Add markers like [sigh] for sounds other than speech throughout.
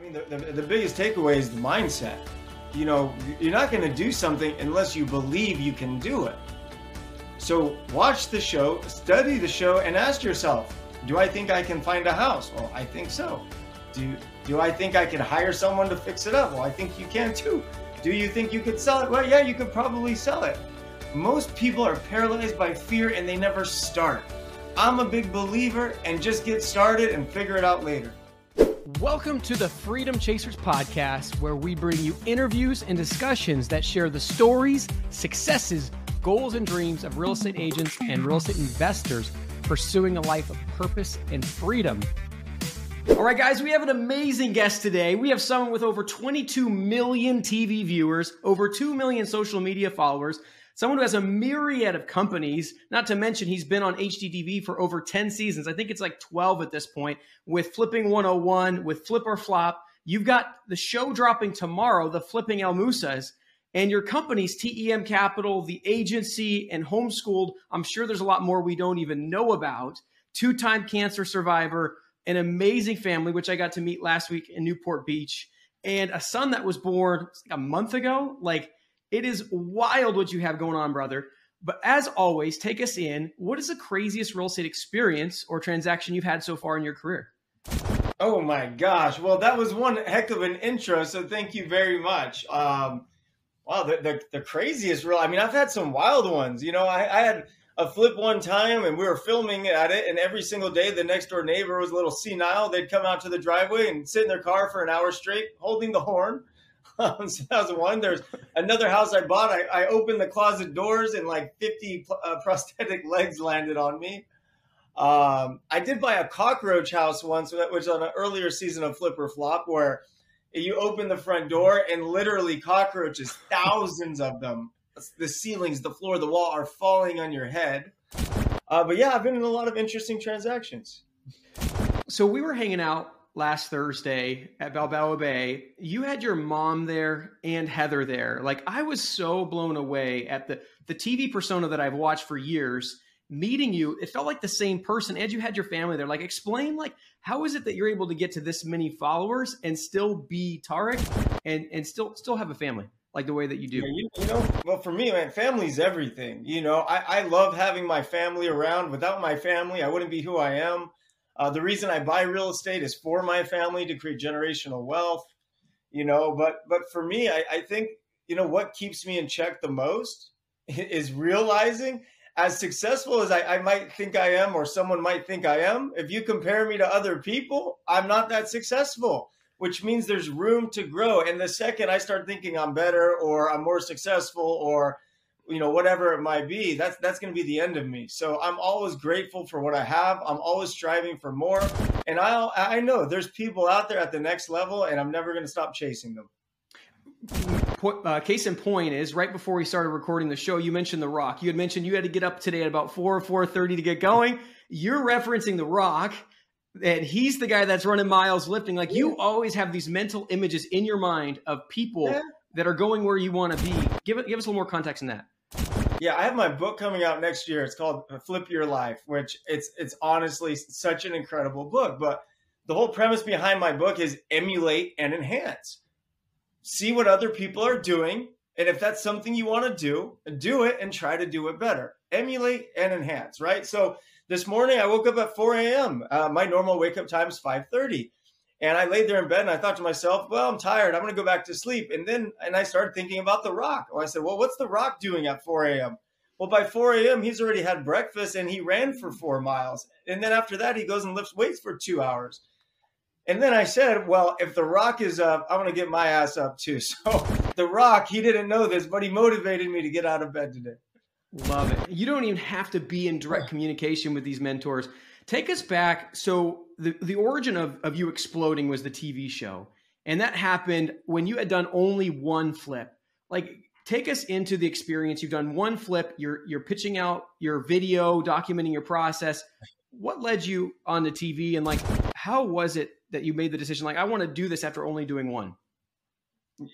I mean, the, the, the biggest takeaway is the mindset. You know, you're not going to do something unless you believe you can do it. So watch the show, study the show, and ask yourself, do I think I can find a house? Well, I think so. Do, do I think I can hire someone to fix it up? Well, I think you can too. Do you think you could sell it? Well, yeah, you could probably sell it. Most people are paralyzed by fear and they never start. I'm a big believer and just get started and figure it out later. Welcome to the Freedom Chasers podcast, where we bring you interviews and discussions that share the stories, successes, goals, and dreams of real estate agents and real estate investors pursuing a life of purpose and freedom. All right, guys, we have an amazing guest today. We have someone with over 22 million TV viewers, over 2 million social media followers, someone who has a myriad of companies, not to mention he's been on HGTV for over 10 seasons. I think it's like 12 at this point with Flipping 101, with Flip or Flop. You've got the show dropping tomorrow, the Flipping El Moussas, and your companies, TEM Capital, the agency, and Homeschooled. I'm sure there's a lot more we don't even know about. Two time cancer survivor, an amazing family, which I got to meet last week in Newport Beach, and a son that was born like a month ago. Like, it is wild what you have going on, brother. But as always, take us in. What is the craziest real estate experience or transaction you've had so far in your career? Oh my gosh. Well, that was one heck of an intro. So thank you very much. Um, wow, the, the, the, craziest real, I mean, I've had some wild ones. You know, I, I had a flip one time and we were filming at it, and every single day the next door neighbor was a little senile. They'd come out to the driveway and sit in their car for an hour straight holding the horn um, [laughs] so that was one. There's another house I bought. I, I opened the closet doors and like 50 uh, [laughs] prosthetic legs landed on me. Um, I did buy a cockroach house once, which was on an earlier season of Flip or Flop, where you open the front door and literally cockroaches, [laughs] thousands of them, the ceilings, the floor, the wall are falling on your head. Uh, but yeah, I've been in a lot of interesting transactions. So we were hanging out last Thursday at Balboa Bay, you had your mom there and Heather there. Like I was so blown away at the the TV persona that I've watched for years. Meeting you, it felt like the same person, and you had your family there. Like, explain, like, how is it that you're able to get to this many followers and still be Tarek and and still still have a family? like the way that you do. Yeah, you, you, know, well, for me, man, family's everything. You know, I, I love having my family around. Without my family, I wouldn't be who I am. Uh, the reason I buy real estate is for my family to create generational wealth, you know. But but for me, I, I think you know what keeps me in check the most [laughs] is realizing as successful as I, I, might think I am, or someone might think I am, if you compare me to other people, I'm not that successful, which means there's room to grow. And the second I start thinking I'm better, or I'm more successful, or you know whatever it might be that's that's going to be the end of me. So i'm always grateful for what i have. I'm always striving for more. And i i know there's people out there at the next level and i'm never going to stop chasing them. Uh, case in point is right before we started recording the show you mentioned the rock. You had mentioned you had to get up today at about 4 or 4.30 to get going. You're referencing the rock and he's the guy that's running miles lifting. Like you always have these mental images in your mind of people yeah. that are going where you want to be. Give it give us a little more context in that yeah, I have my book coming out next year. It's called Flip Your Life, which it's it's honestly such an incredible book. But the whole premise behind my book is emulate and enhance. See what other people are doing, and if that's something you want to do, do it and try to do it better. Emulate and enhance, right? So this morning I woke up at 4 a.m. Uh, my normal wake up time is 5:30. And I laid there in bed and I thought to myself, well, I'm tired. I'm going to go back to sleep. And then, and I started thinking about The Rock. Well, I said, well, what's The Rock doing at 4 a.m.? Well, by 4 a.m., he's already had breakfast and he ran for four miles. And then after that, he goes and lifts weights for two hours. And then I said, well, if The Rock is up, I want to get my ass up too. [laughs] So The Rock, he didn't know this, but he motivated me to get out of bed today. Love it. You don't even have to be in direct communication with these mentors. Take us back. So the, the origin of, of you exploding was the TV show. And that happened when you had done only one flip. Like take us into the experience. You've done one flip, you're you're pitching out your video, documenting your process. What led you on the TV and like how was it that you made the decision like I want to do this after only doing one?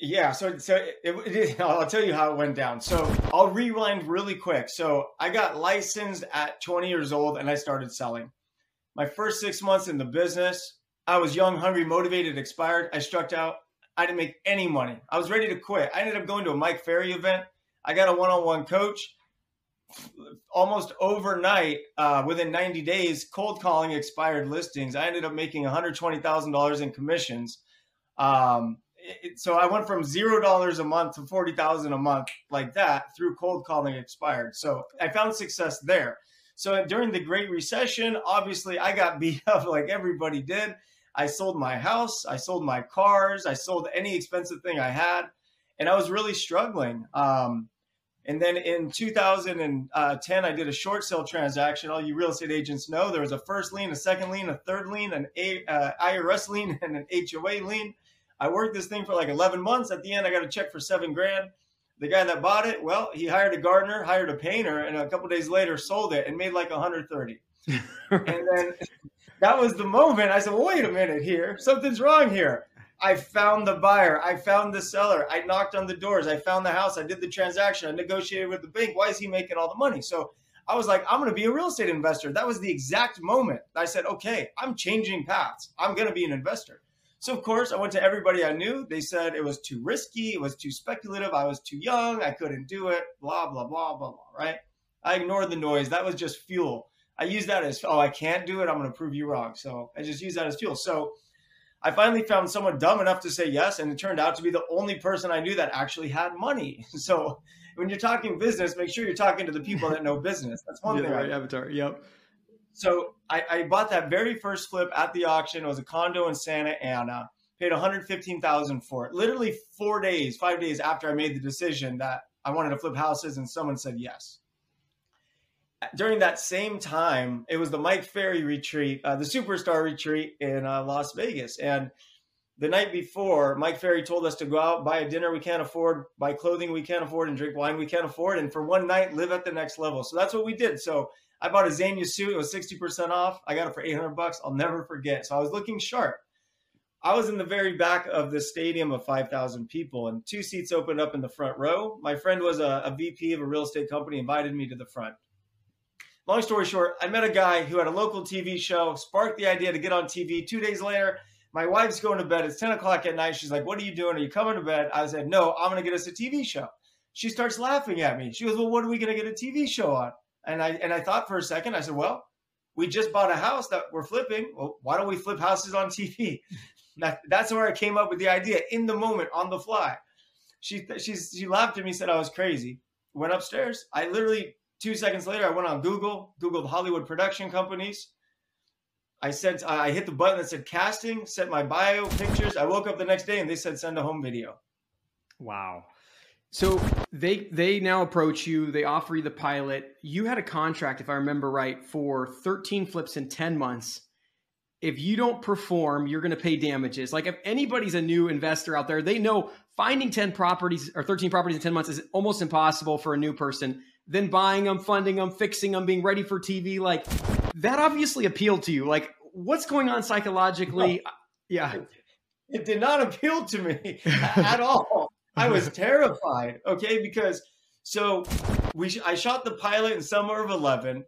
Yeah, so so it, it, I'll tell you how it went down. So I'll rewind really quick. So I got licensed at 20 years old and I started selling my first six months in the business, I was young, hungry, motivated, expired. I struck out. I didn't make any money. I was ready to quit. I ended up going to a Mike Ferry event. I got a one on one coach. Almost overnight, uh, within 90 days, cold calling expired listings. I ended up making $120,000 in commissions. Um, it, so I went from zero dollars a month to forty thousand a month like that through cold calling expired. So I found success there. So during the Great Recession, obviously I got [laughs] beat up like everybody did. I sold my house, I sold my cars, I sold any expensive thing I had, and I was really struggling. Um, and then in 2010, I did a short sale transaction. All you real estate agents know there was a first lien, a second lien, a third lien, an a, uh, IRS lien, [laughs] and an HOA lien. I worked this thing for like 11 months. At the end, I got a check for seven grand. The guy that bought it, well, he hired a gardener, hired a painter, and a couple days later sold it and made like 130. [laughs] and then that was the moment I said, well, wait a minute here. Something's wrong here. I found the buyer. I found the seller. I knocked on the doors. I found the house. I did the transaction. I negotiated with the bank. Why is he making all the money? So I was like, I'm going to be a real estate investor. That was the exact moment I said, okay, I'm changing paths. I'm going to be an investor. So, of course, I went to everybody I knew. They said it was too risky. It was too speculative. I was too young. I couldn't do it. Blah, blah, blah, blah, blah. Right. I ignored the noise. That was just fuel. I use that as, oh, I can't do it. I'm going to prove you wrong. So I just use that as fuel. So I finally found someone dumb enough to say yes. And it turned out to be the only person I knew that actually had money. [laughs] So when you're talking business, make sure you're talking to the people that know business. That's one yeah, thing. Right, avatar. Yep. So I, I, bought that very first flip at the auction. It was a condo in Santa Ana. Paid 115,000 for it. Literally four days, five days after I made the decision that I wanted to flip houses, and someone said yes during that same time, it was the Mike Ferry retreat, uh, the superstar retreat in uh, Las Vegas. And the night before, Mike Ferry told us to go out, buy a dinner we can't afford, buy clothing we can't afford, and drink wine we can't afford. And for one night, live at the next level. So that's what we did. So I bought a Zegna suit. It was 60% off. I got it for 800 bucks. I'll never forget. So I was looking sharp. I was in the very back of the stadium of 5,000 people, and two seats opened up in the front row. My friend was a, a VP of a real estate company, invited me to the front long story short, I met a guy who had a local TV show, sparked the idea to get on TV. Two days later, my wife's going to bed. It's 10 o'clock at night. She's like, What are you doing? Are you coming to bed? I said, No, I'm going to get us a TV show. She starts laughing at me. She goes, Well, what are we going to get a TV show on? And I, and I thought for a second, I said, Well, we just bought a house that we're flipping. Well, why don't we flip houses on TV? [laughs] That, that's where I came up with the idea in the moment on the fly. She, she's, she laughed at me, said I was crazy. Went upstairs. I literally Two seconds later, I went on Google, Googled Hollywood production companies. I sent, I hit the button that said casting, sent my bio pictures. I woke up the next day and they said send a home video. Wow. So they they now approach you. They offer you the pilot. You had a contract, if I remember right, for 13 flips in 10 months. If you don't perform, you're going to pay damages. Like if anybody's a new investor out there, they know finding 10 properties or 13 properties in 10 months is almost impossible for a new person then buying them, funding them, fixing them, being ready for TV. Like that obviously appealed to you. Like what's going on psychologically? No, uh, yeah. It, it did not appeal to me [laughs] at all. I was [laughs] terrified. Okay. Because so we, sh- I shot the pilot in summer of 11.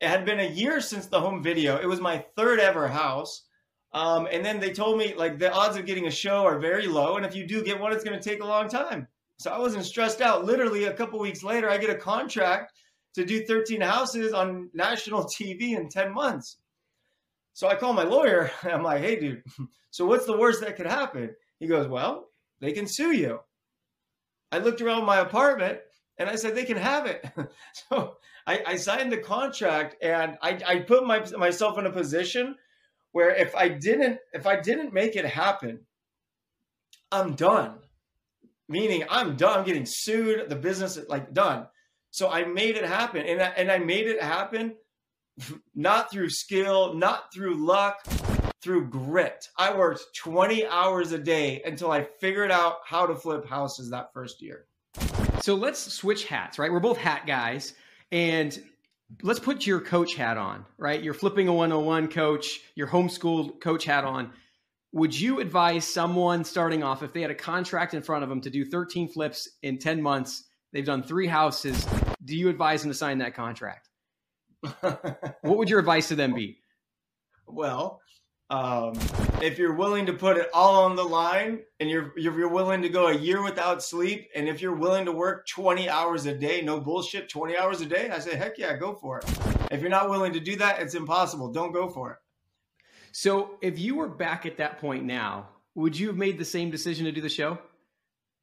It had been a year since the home video. It was my third ever house. Um, and then they told me like the odds of getting a show are very low. And if you do get one, it's going to take a long time. So I wasn't stressed out. Literally a couple weeks later, I get a contract to do 13 houses on national [laughs] TV in 10 months. So I call my lawyer. [laughs] I'm like, hey, dude, so what's the worst that could happen? He goes, well, they can sue you. I looked around my apartment and I said, they can have it. [laughs] so I, I, signed the contract and I, I put my, myself in a position where if I didn't, if I didn't make it happen, I'm done meaning I'm done. I'm getting sued. The business is like done. So I made it happen, and I, and I made it happen [laughs] not through skill, not through luck, through grit. I worked 20 hours a day until I figured out how to flip houses that first year. So let's switch hats, right? We're both hat guys, and let's put your coach hat on, right? You're flipping a 101 coach, your homeschool coach hat on would you advise someone starting off if they had a contract in front of them to do 13 flips in 10 months they've done three houses do you advise them to sign that contract [laughs] what would your advice to them be well Um, if you're willing to put it all on the line and you're, you're willing to go a year without sleep, and if you're willing to work 20 hours a day, no bullshit, 20 hours a day, I say, heck yeah, go for it. If you're not willing to do that, it's impossible. Don't go for it. So if you were back at that point now, would you have made the same decision to do the show?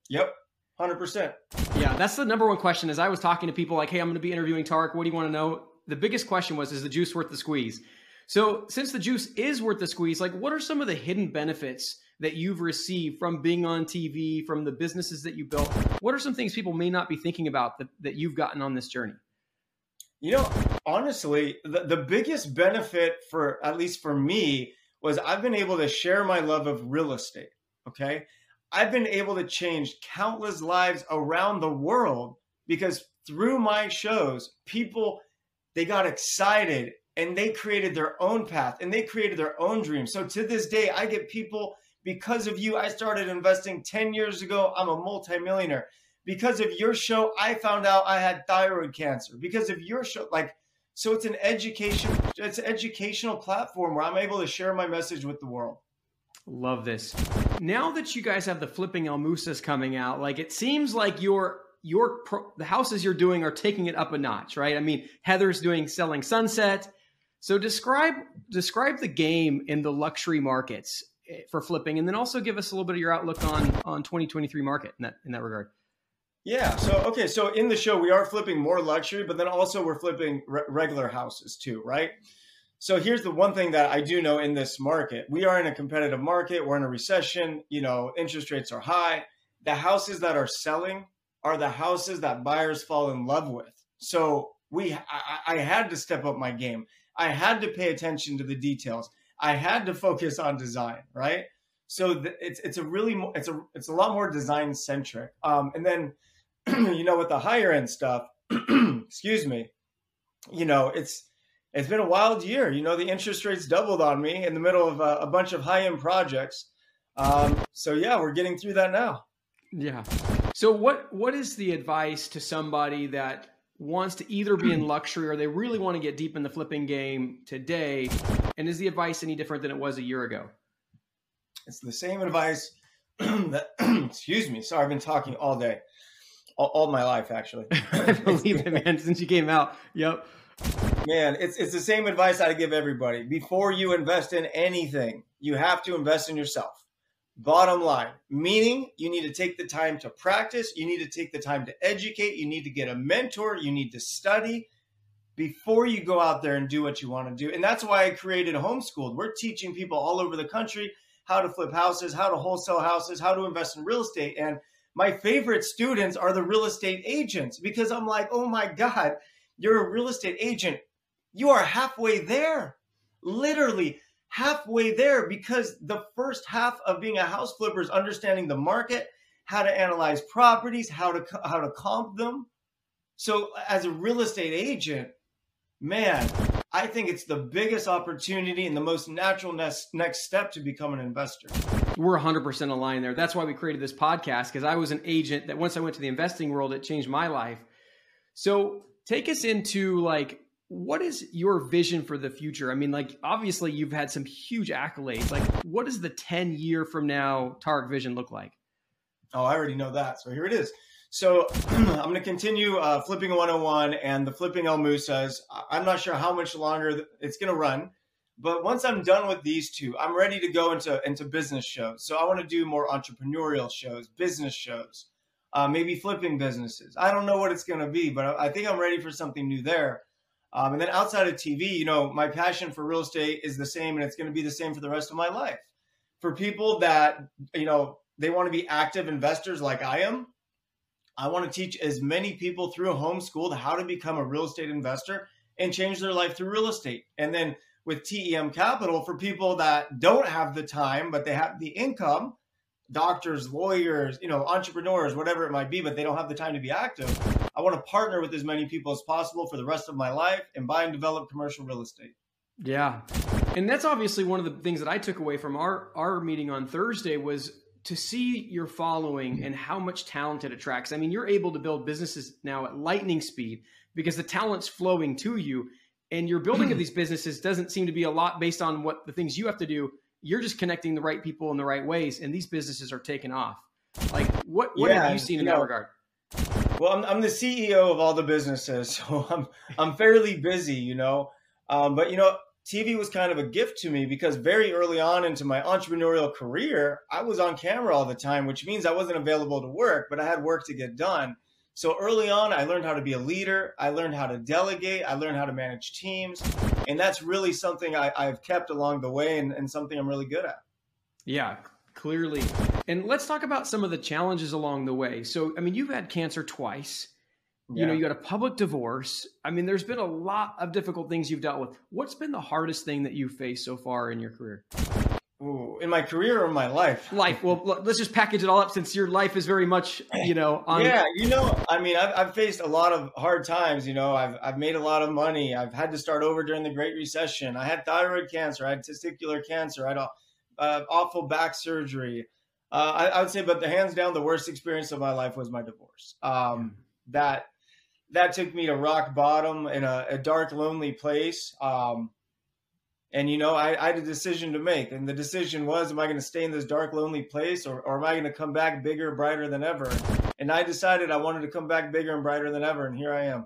Yep. 100%. Yeah, that's the number one question. As I was talking to people like, hey, I'm going to be interviewing Tarek. What do you want to know? The biggest question was, is the juice worth the squeeze? So, since the juice is worth the squeeze, like what are some of the hidden benefits that you've received from being on TV, from the businesses that you built? What are some things people may not be thinking about that, that you've gotten on this journey? You know, honestly, the, the biggest benefit for, at least for me, was I've been able to share my love of real estate. Okay. I've been able to change countless lives around the world because through my shows, people, they got excited and they created their own path and they created their own dreams. So to this day, I get people because of you. I started investing 10 years ago. I'm a multimillionaire. Because of your show, I found out I had thyroid cancer. Because of your show, like, so it's an education, it's an educational platform where I'm able to share my message with the world. Love this. Now that you guys have the flipping El Moussas coming out, like it seems like your your the houses you're doing are taking it up a notch, right? I mean, Heather's doing selling Sunset. So describe describe the game in the luxury markets eh, for flipping, and then also give us a little bit of your outlook on on 2023 market in that in that regard. Yeah. So okay. So in the show, we are flipping more luxury, but then also we're flipping re- regular houses too, right? So here's the one thing that I do know in this market: we are in a competitive market. We're in a recession. You know, interest rates are high. The houses that are selling are the houses that buyers fall in love with. So we, I, I had to step up my game. I had to pay attention to the details. I had to focus on design, right? So the, it's it's a really it's a it's a lot more design centric. Um, and then [clears throat] you know with the higher end stuff, [clears throat] excuse me, you know it's it's been a wild year. You know the interest rates doubled on me in the middle of a, a bunch of high end projects. Um, so yeah, we're getting through that now. Yeah. So what what is the advice to somebody that wants to either be in [clears throat] luxury or they really want to get deep in the flipping game today? And is the advice any different than it was a year ago? It's the same advice [clears throat] that, [clears throat] excuse me, sorry, I've been talking all day, all, all my life, actually. [laughs] I believe it, man, since you came out. Yep. Man, it's, it's the same advice I give everybody. Before you invest in anything, you have to invest in yourself. Bottom line, meaning you need to take the time to practice, you need to take the time to educate, you need to get a mentor, you need to study before you go out there and do what you want to do. And that's why I created Homeschooled. We're teaching people all over the country how to flip houses, how to wholesale houses, how to invest in real estate. And my favorite students are the real estate agents because I'm like, oh my God, you're a real estate agent. You are halfway there. Literally, halfway there because the first half of being a house flipper is understanding the market, how to analyze properties, how to how to comp them. So as a real estate agent, man, I think it's the biggest opportunity and the most natural next, next step to become an investor. We're 100% aligned there. That's why we created this podcast because I was an agent that once I went to the investing world, it changed my life. So take us into like what is your vision for the future? I mean, like obviously you've had some huge accolades. Like, what does the 10 year from now Tarek vision look like? Oh, I already know that. So here it is. So [clears throat] I'm going to continue uh, flipping 101 and the flipping El Moussas. I'm not sure how much longer it's going to run, but once I'm done with these two, I'm ready to go into into business shows. So I want to do more entrepreneurial shows, business shows, uh, maybe flipping businesses. I don't know what it's going to be, but I think I'm ready for something new there. Um, and then outside of TV, you know, my passion for real estate is the same and it's going to be the same for the rest of my life. For people that, you know, they want to be active investors like I am, I want to teach as many people through homeschooled how to become a real estate investor and change their life through real estate. And then with TEM Capital, for people that don't have the time, but they have the income, doctors, lawyers, you know, entrepreneurs, whatever it might be, but they don't have the time to be active. I want to partner with as many people as possible for the rest of my life and buy and develop commercial real estate. Yeah. And that's obviously one of the things that I took away from our our meeting on Thursday was to see your following and how much talent it attracts. I mean, you're able to build businesses now at lightning speed because the talent's flowing to you and your building of [clears throat] these businesses doesn't seem to be a lot based on what the things you have to do. You're just connecting the right people in the right ways, and these businesses are taking off. Like, what what yeah, have you seen in that regard? Well, I'm, I'm the CEO of all the businesses, [laughs] so I'm I'm fairly busy, you know. Um, but you know, TV was kind of a gift to me because very early on into my entrepreneurial career, I was on camera all the time, which means I wasn't available to work, but I had work to get done. So early on, I learned how to be a leader. I learned how to delegate. I learned how to manage teams. And that's really something I, have kept along the way and, and something I'm really good at. Yeah, clearly. And let's talk about some of the challenges along the way. So, I mean, you've had cancer twice. You know, you got a public divorce. I mean, there's been a lot of difficult things you've dealt with. What's been the hardest thing that you've faced so far in your career? Ooh, in my career or my life? Life. Well, let's just package it all up since your life is very much, you know, on. Yeah, you know, I mean, I've, I've faced a lot of hard times. You know, I've I've made a lot of money. I've had to start over during the Great Recession. I had thyroid cancer. I had testicular cancer. I had uh, awful back surgery. Uh, I, I, would say, but the hands down, the worst experience of my life was my divorce. Um, that that took me to rock bottom in a, a dark, lonely place. Um, and you know, I, I, had a decision to make, and the decision was: Am I going to stay in this dark, lonely place, or, or am I going to come back bigger, brighter than ever? And I decided I wanted to come back bigger and brighter than ever, and here I am.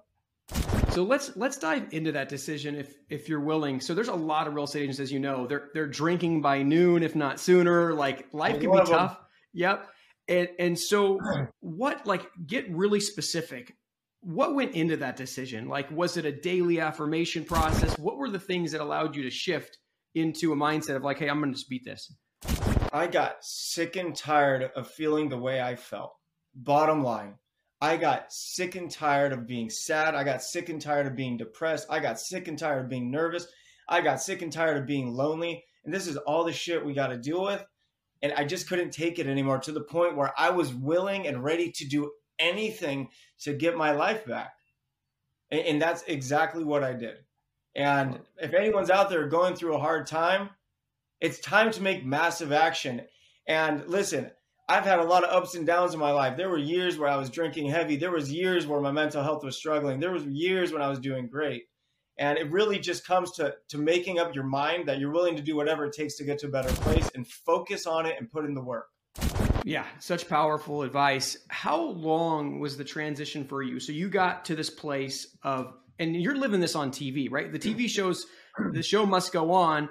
So let's let's dive into that decision if if you're willing. So there's a lot of real estate agents, as you know, they're they're drinking by noon, if not sooner. Like life can be tough. Yep. And and so [clears throat] what like get really specific what went into that decision? Like, was it a daily affirmation process? What were the things that allowed you to shift into a mindset of like, hey, I'm going to just beat this? I got sick and tired of feeling the way I felt. Bottom line, I got sick and tired of being sad. I got sick and tired of being depressed. I got sick and tired of being nervous. I got sick and tired of being lonely. And this is all the shit we got to deal with. And I just couldn't take it anymore to the point where I was willing and ready to do anything to get my life back. And, and that's exactly what I did. And if anyone's out there going through a hard time, it's time to make massive action. And listen, I've had a lot of ups and downs in my life. There were years where I was drinking heavy. There was years where my mental health was struggling. There was years when I was doing great. And it really just comes to to making up your mind that you're willing to do whatever it takes to get to a better place and focus on it and put in the work. Yeah, such powerful advice. How long was the transition for you? So you got to this place of, and you're living this on TV, right? The TV shows, the show must go on.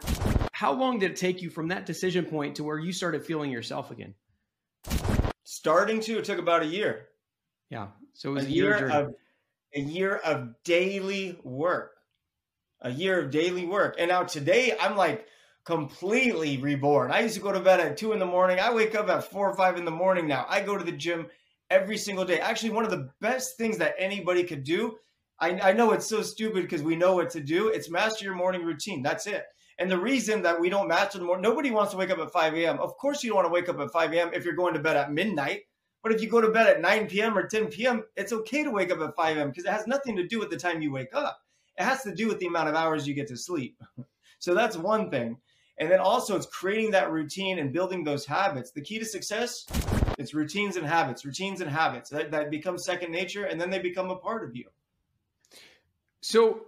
How long did it take you from that decision point to where you started feeling yourself again? Starting to, it took about a year. Yeah. So it was a, a year, year of a year of daily work. A year of daily work. And now today I'm like, completely reborn. I used to go to bed at two in the morning. I wake up at four or five in the morning now. I go to the gym every single day. Actually, one of the best things that anybody could do. I, I know it's so stupid because we know what to do. It's master your morning routine. That's it. And the reason that we don't master the morning, nobody wants to wake up at 5 a.m. Of course, you don't want to wake up at 5 a.m. if you're going to bed at midnight. But if you go to bed at 9 p.m. or 10 p.m., it's okay to wake up at 5 a.m. because it has nothing to do with the time you wake up. It has to do with the amount of hours you get to sleep. [laughs] so that's one thing. And then also it's creating that routine and building those habits. The key to success, it's routines and habits, routines and habits that, that become second nature and then they become a part of you. So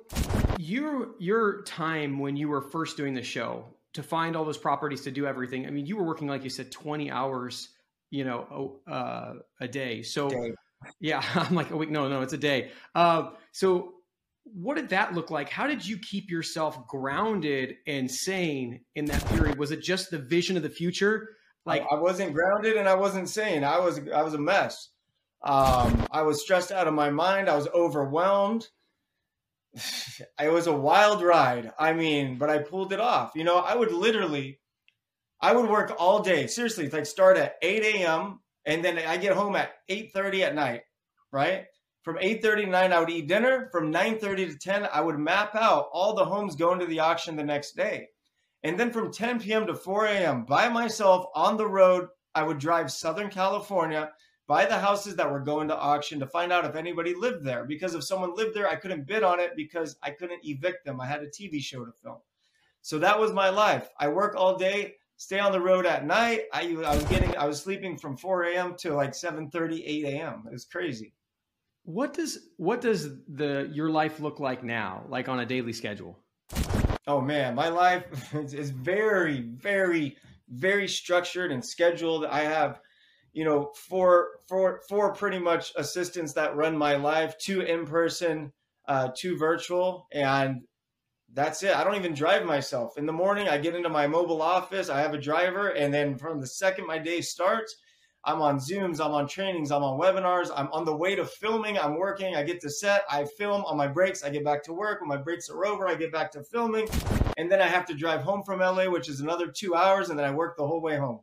your your time when you were first doing the show to find all those properties to do everything. I mean, you were working like you said 20 hours, you know, uh, a day. So day. yeah, [laughs] I'm like a week. No, no, it's a day. Uh, so what did that look like? How did you keep yourself grounded and sane in that period? Was it just the vision of the future? Like I wasn't grounded and I wasn't sane. I was I was a mess. Um, I was stressed out of my mind. I was overwhelmed. [laughs] it was a wild ride. I mean, but I pulled it off. You know, I would literally, I would work all day. Seriously, like start at 8 a.m. and then I get home at 8:30 at night, right? From 8:30 to 9, I would eat dinner. From 9:30 to 10, I would map out all the homes going to the auction the next day. And then from 10 p.m. to 4 a.m. by myself on the road, I would drive Southern California, buy the houses that were going to auction to find out if anybody lived there. Because if someone lived there, I couldn't bid on it because I couldn't evict them. I had a TV show to film. So that was my life. I work all day, stay on the road at night. I, I was getting, I was sleeping from 4 a.m. to like 7:30, 8 a.m. It was crazy. What does what does the your life look like now, like on a daily schedule? Oh man, my life [laughs] is very, very, very structured and scheduled. I have, you know, four, four, four pretty much assistants that run my life, two in person, uh, two virtual, and that's it. I don't even drive myself. In the morning, I get into my mobile office, I have a driver, and then from the second my day starts, I'm on Zooms, I'm on trainings, I'm on webinars, I'm on the way to filming, I'm working, I get to set, I film on my breaks, I get back to work. When my breaks are over, I get back to filming. And then I have to drive home from LA, which is another two hours, and then I work the whole way home.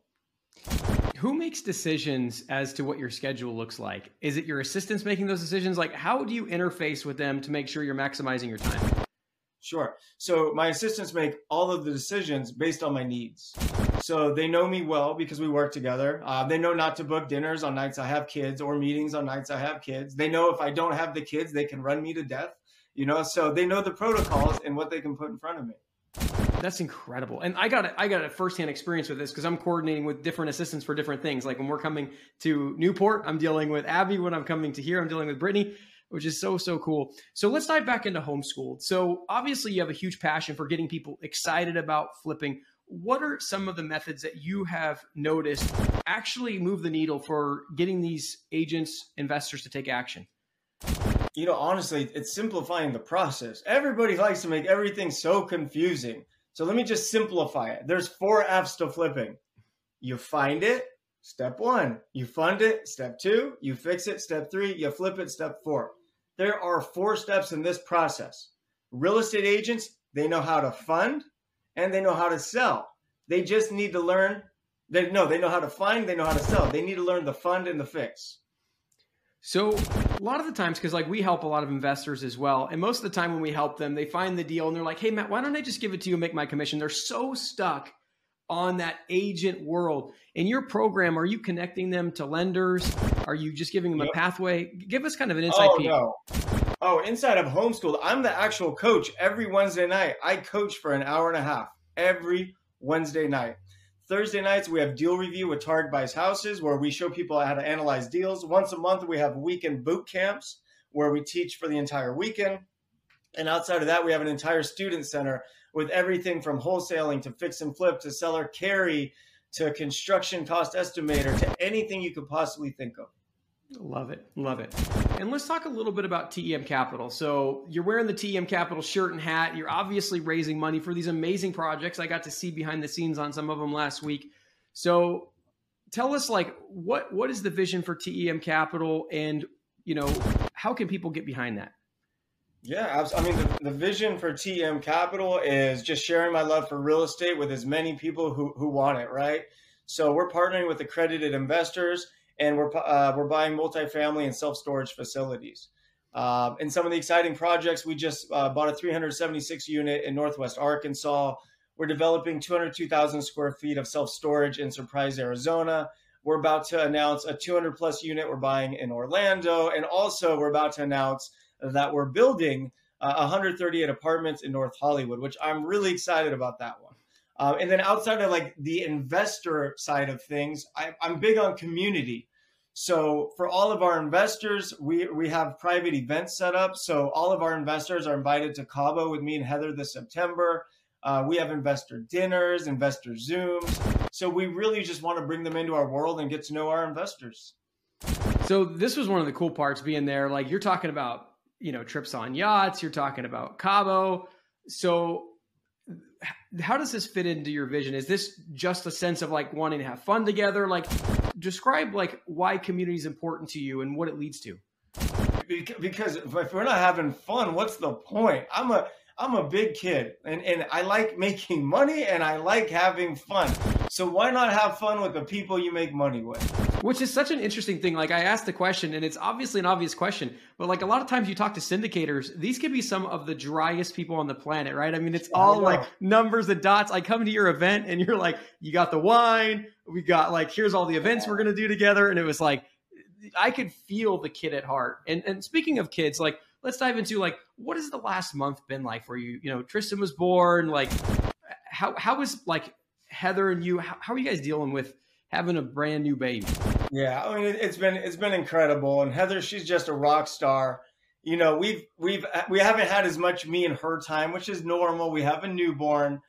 Who makes decisions as to what your schedule looks like? Is it your assistants making those decisions? Like, how do you interface with them to make sure you're maximizing your time? Sure. So my assistants make all of the decisions based on my needs. So they know me well because we work together. Uh, they know not to book dinners on nights I have kids or meetings on nights I have kids. They know if I don't have the kids, they can run me to death. You know, so they know the protocols and what they can put in front of me. That's incredible. And I got a, I got a firsthand experience with this because I'm coordinating with different assistants for different things. Like when we're coming to Newport, I'm dealing with Abby. When I'm coming to here, I'm dealing with Brittany which is so so cool. So let's dive back into homeschooled. So obviously you have a huge passion for getting people excited about flipping. What are some of the methods that you have noticed actually move the needle for getting these agents, investors to take action? You know, honestly, it's simplifying the process. Everybody likes to make everything so confusing. So let me just simplify it. There's four F's to flipping. You find it, step one. You fund it, step two. You fix it, step three. You flip it, step four. There are four steps in this process. Real estate agents, they know how to fund and they know how to sell. They just need to learn. They know they know how to find, they know how to sell. They need to learn the fund and the fix. So a lot of the times, because like we help a lot of investors as well, and most of the time when we help them, they find the deal and they're like, "Hey Matt, why don't I just give it to you and make my commission?" They're so stuck on that agent world. In your program, are you connecting them to lenders? Are you just giving them yep. a pathway? Give us kind of an insight oh, peek. No. Oh, inside of homeschool, I'm the actual coach every Wednesday night. I coach for an hour and a half every Wednesday night. Thursday nights, we have deal review with Tarek Buys Houses, where we show people how to analyze deals. Once a month, we have weekend boot camps where we teach for the entire weekend. And outside of that, we have an entire student center with everything from wholesaling to fix and flip to seller carry to construction cost estimator to anything you could possibly think of. Love it. Love it. And let's talk a little bit about TEM Capital. So, you're wearing the TEM Capital shirt and hat. You're obviously raising money for these amazing projects. I got to see behind the scenes on some of them last week. So, tell us like what what is the vision for TEM Capital and, you know, how can people get behind that? Yeah, I mean, the, the, vision for TEM Capital is just sharing my love for real estate with as many people who, who want it, right? So we're partnering with accredited investors, and we're uh, we're buying multifamily and self storage facilities. Uh, and some of the exciting projects, we just uh, bought a 376 unit in Northwest Arkansas. We're developing 202,000 square feet of self storage in Surprise, Arizona. We're about to announce a 200 plus unit we're buying in Orlando, and also we're about to announce that we're building uh, 138 apartments in North Hollywood, which I'm really excited about that one. Uh, and then outside of like the investor side of things, I, I'm big on community. So for all of our investors, we we have private events set up. So all of our investors are invited to Cabo with me and Heather this September. Uh, we have investor dinners, investor Zooms. So we really just want to bring them into our world and get to know our investors. So this was one of the cool parts being there. Like you're talking about you know trips on yachts you're talking about cabo so how does this fit into your vision? Is this just a sense of like wanting to have fun together? Like describe like why community is important to you and what it leads to. Because if we're not having fun what's the point? I'm a i'm a big kid and, and i like making money and i like having fun. So why not have fun with the people you make money with which is such an interesting thing. Like I asked the question, and it's obviously an obvious question, but like a lot of times you talk to syndicators, these could be some of the driest people on the planet, right? I mean, it's all like numbers and dots. I come to your event, and you're like, you got the wine, we got like, here's all the events we're gonna do together, and it was like, I could feel the kid at heart. And and speaking of kids, like let's dive into like what has the last month been like for you? You know, Tristan was born. Like, how how was like Heather and you? How, how are you guys dealing with? Having a brand new baby. Yeah, I mean it's been it's been incredible, and Heather, she's just a rock star. You know, we've we've we haven't had as much me and her time, which is normal. We have a newborn,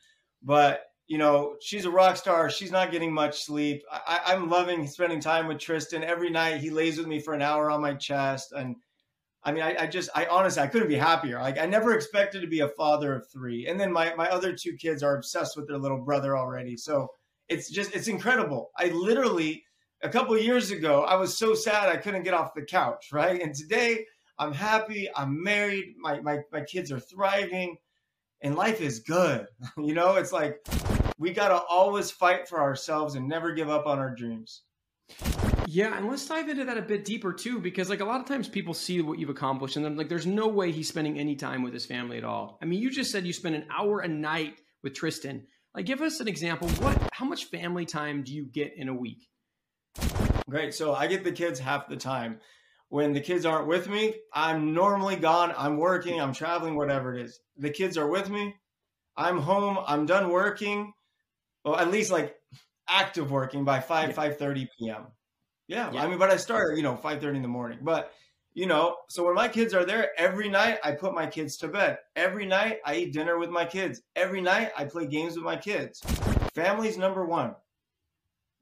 but you know, she's a rock star. She's not getting much sleep. I, am loving spending time with Tristan every night. He lays with me for an hour on my chest, and I mean, I, I, just, I honestly, I couldn't be happier. Like, I never expected to be a father of three, and then my my other two kids are obsessed with their little brother already. So it's just, it's incredible. I literally, a couple years ago, I was so sad I couldn't get off the couch, right? And today, I'm happy. I'm married. My my my kids are thriving, and life is good. [laughs] you know, it's like we got to always fight for ourselves and never give up on our dreams. Yeah, and let's dive into that a bit deeper too, because like a lot of times people see what you've accomplished and then like there's no way he's spending any time with his family at all. I mean, you just said you spend an hour a night with Tristan. Like, give us an example. What? How much family time do you get in a week? Great. So I get the kids half the time. When the kids aren't with me, I'm normally gone. I'm working. I'm traveling. Whatever it is. The kids are with me. I'm home. I'm done working well, at least like active working by 5 yeah. 5:30 p.m. Yeah, yeah, I mean, but I start, you know, 5:30 in the morning. But you know, so when my kids are there, every night I put my kids to bed. Every night I eat dinner with my kids. Every night I play games with my kids. Family's number one.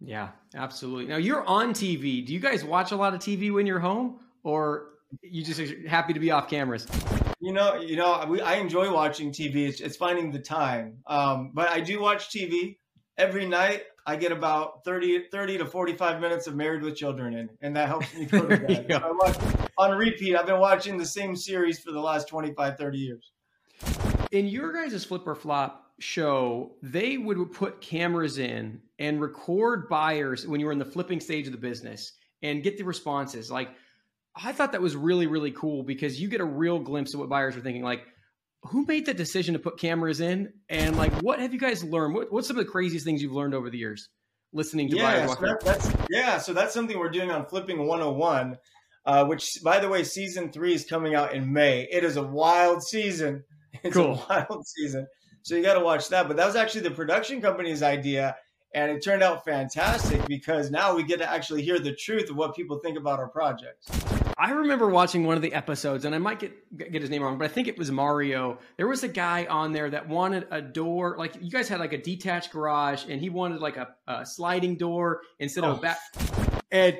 Yeah, absolutely. Now you're on TV. Do you guys watch a lot of TV when you're home, or you just happy to be off cameras? You know, you know, we, I enjoy watching TV. It's, it's finding the time, um, but I do watch TV every night I get about 30, 30 to 45 minutes of Married with Children in, and that helps me [laughs] go to bed. watch, on repeat, I've been watching the same series for the last 25, 30 years. In your guys' Flip or Flop show, they would put cameras in and record buyers when you were in the flipping stage of the business and get the responses. Like, I thought that was really, really cool because you get a real glimpse of what buyers are thinking. Like, who made the decision to put cameras in? And like what have you guys learned? What, what's some of the craziest things you've learned over the years listening to yeah, so that, that's yeah so that's something we're doing on flipping 101 uh, which by the way season three is coming out in may. It is a wild season. [laughs] It's cool. a wild season. So you got to watch that. But that was actually the production company's idea and it turned out fantastic because now we get to actually hear the truth of what people think about our projects. I remember watching one of the episodes, and I might get get his name wrong, but I think it was Mario. There was a guy on there that wanted a door, like you guys had like a detached garage, and he wanted like a, a sliding door instead oh. of a back. Oh. And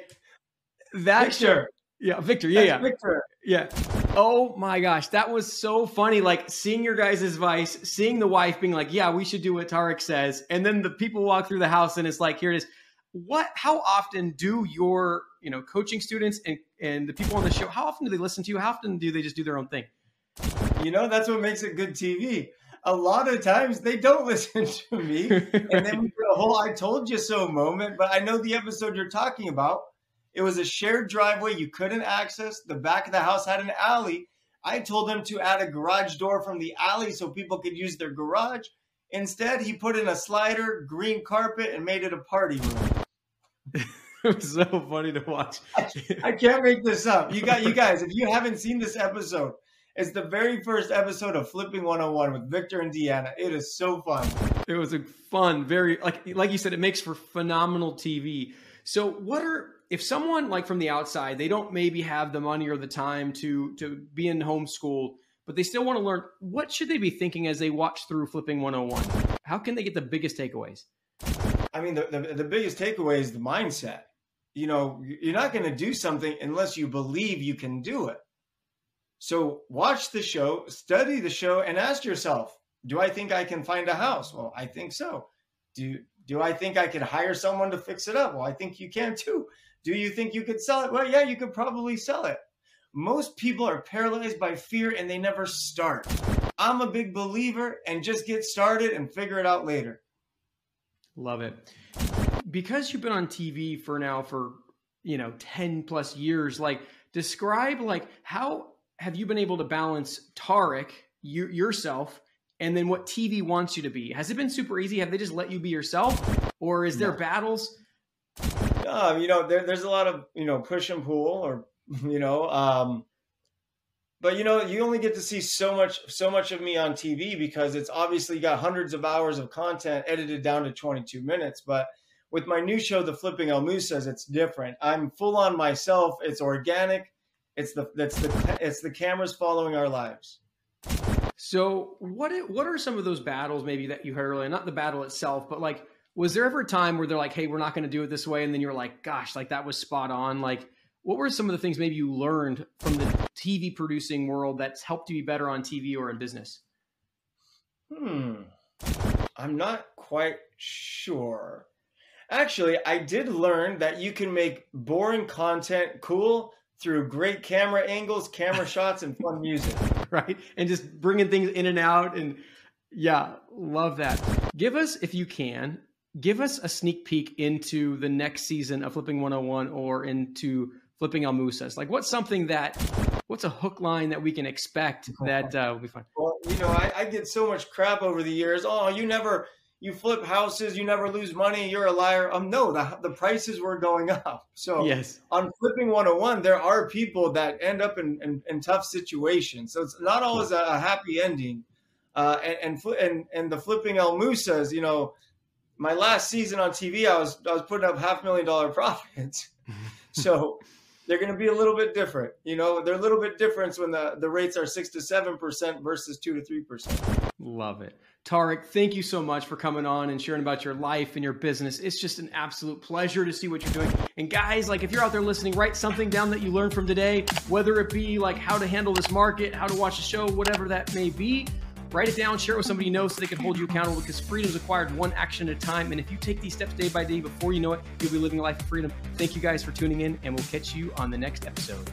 that Victor, yeah, Victor, yeah, yeah, Victor, yeah. Oh my gosh, that was so funny. Like seeing your guys' advice, seeing the wife being like, "Yeah, we should do what Tarek says," and then the people walk through the house and it's like, "Here it is." What? How often do your you know coaching students and and the people on the show? How often do they listen to you? How often do they just do their own thing? You know, that's what makes it good TV. A lot of times they don't [laughs] listen to me, and then we a whole "I told you so" moment. But I know the episode you're talking about it was a shared driveway you couldn't access. The back of the house had an alley. I told them to add a garage door from the alley so people could use their garage. Instead, he put in a slider, green carpet, and made it a party room. [laughs] [laughs] it was so funny to watch. I, can't make this up. You got you [laughs] guys, if you haven't seen this episode, it's the very first episode of Flipping 101 with Victor and Deanna. It is so fun. It was a fun, very like like you said, it makes for phenomenal TV. So what are if someone like from the outside, they don't maybe have the money or the time to to be in homeschool, but they still want to learn, what should they be thinking as they watch through Flipping 101? How can they get the biggest takeaways? I mean, the, the, the biggest takeaway is the mindset. You know, you're not going to do something unless you believe you can do it. So watch the show, study the show, and ask yourself, do I think I can find a house? Well, I think so. Do do I think I could hire someone to fix it up? Well, I think you can too. Do you think you could sell it? Well, yeah, you could probably sell it. Most people are paralyzed by fear and they never start. I'm a big believer and just get started and figure it out later. Love it. Because you've been on TV for now for, you know, 10 plus years, like describe like how have you been able to balance Tarek, you, yourself, and then what TV wants you to be? Has it been super easy? Have they just let you be yourself? Or is there battles? Um, you know, there, there's a lot of, you know, push and pull or, [laughs] you know, um, but you know, you only get to see so much, so much of me on TV because it's obviously got hundreds of hours of content edited down to 22 minutes. But with my new show, The Flipping El Moussas, it's different. I'm full on myself. It's organic. It's the that's the it's the cameras following our lives. So what what are some of those battles maybe that you heard earlier? Not the battle itself, but like was there ever a time where they're like, "Hey, we're not going to do it this way," and then you're like, "Gosh, like that was spot on." Like, what were some of the things maybe you learned from the TV producing world that's helped you be better on TV or in business? Hmm, I'm not quite sure. Actually, I did learn that you can make boring content cool through great camera angles, camera [laughs] shots, and fun music. Right. And just bringing things in and out. And yeah, love that. Give us, if you can, give us a sneak peek into the next season of Flipping 101 or into Flipping El Moussas. Like, what's something that, what's a hook line that we can expect that uh, will be fun? Well, you know, I, I get so much crap over the years. Oh, you never you flip houses, you never lose money, you're a liar. Um, no, the, the prices were going [laughs] up. So yes. on Flipping 101, there are people that end up in, in, in tough situations. So it's not always a, a happy ending. Uh, and, and, and, and the Flipping El Moussas, you know, my last season on TV, I was, I was putting up half million dollar [laughs] profits. [laughs] so they're going to be a little bit different. You know, they're a little bit different when the, the rates are six to 7% versus two to 3%. Love it. Tarek, thank you so much for coming on and sharing about your life and your business. It's just an absolute pleasure to see what you're doing. And guys, like if you're out there listening, write something down that you learned from today, whether it be like how to handle this market, how to watch a show, whatever that may be. Write it down, share it with somebody you know so they can hold you accountable because freedom is acquired one action at a time. And if you take these steps day by day, before you know it, you'll be living a life of freedom. Thank you guys for tuning in, and we'll catch you on the next episode.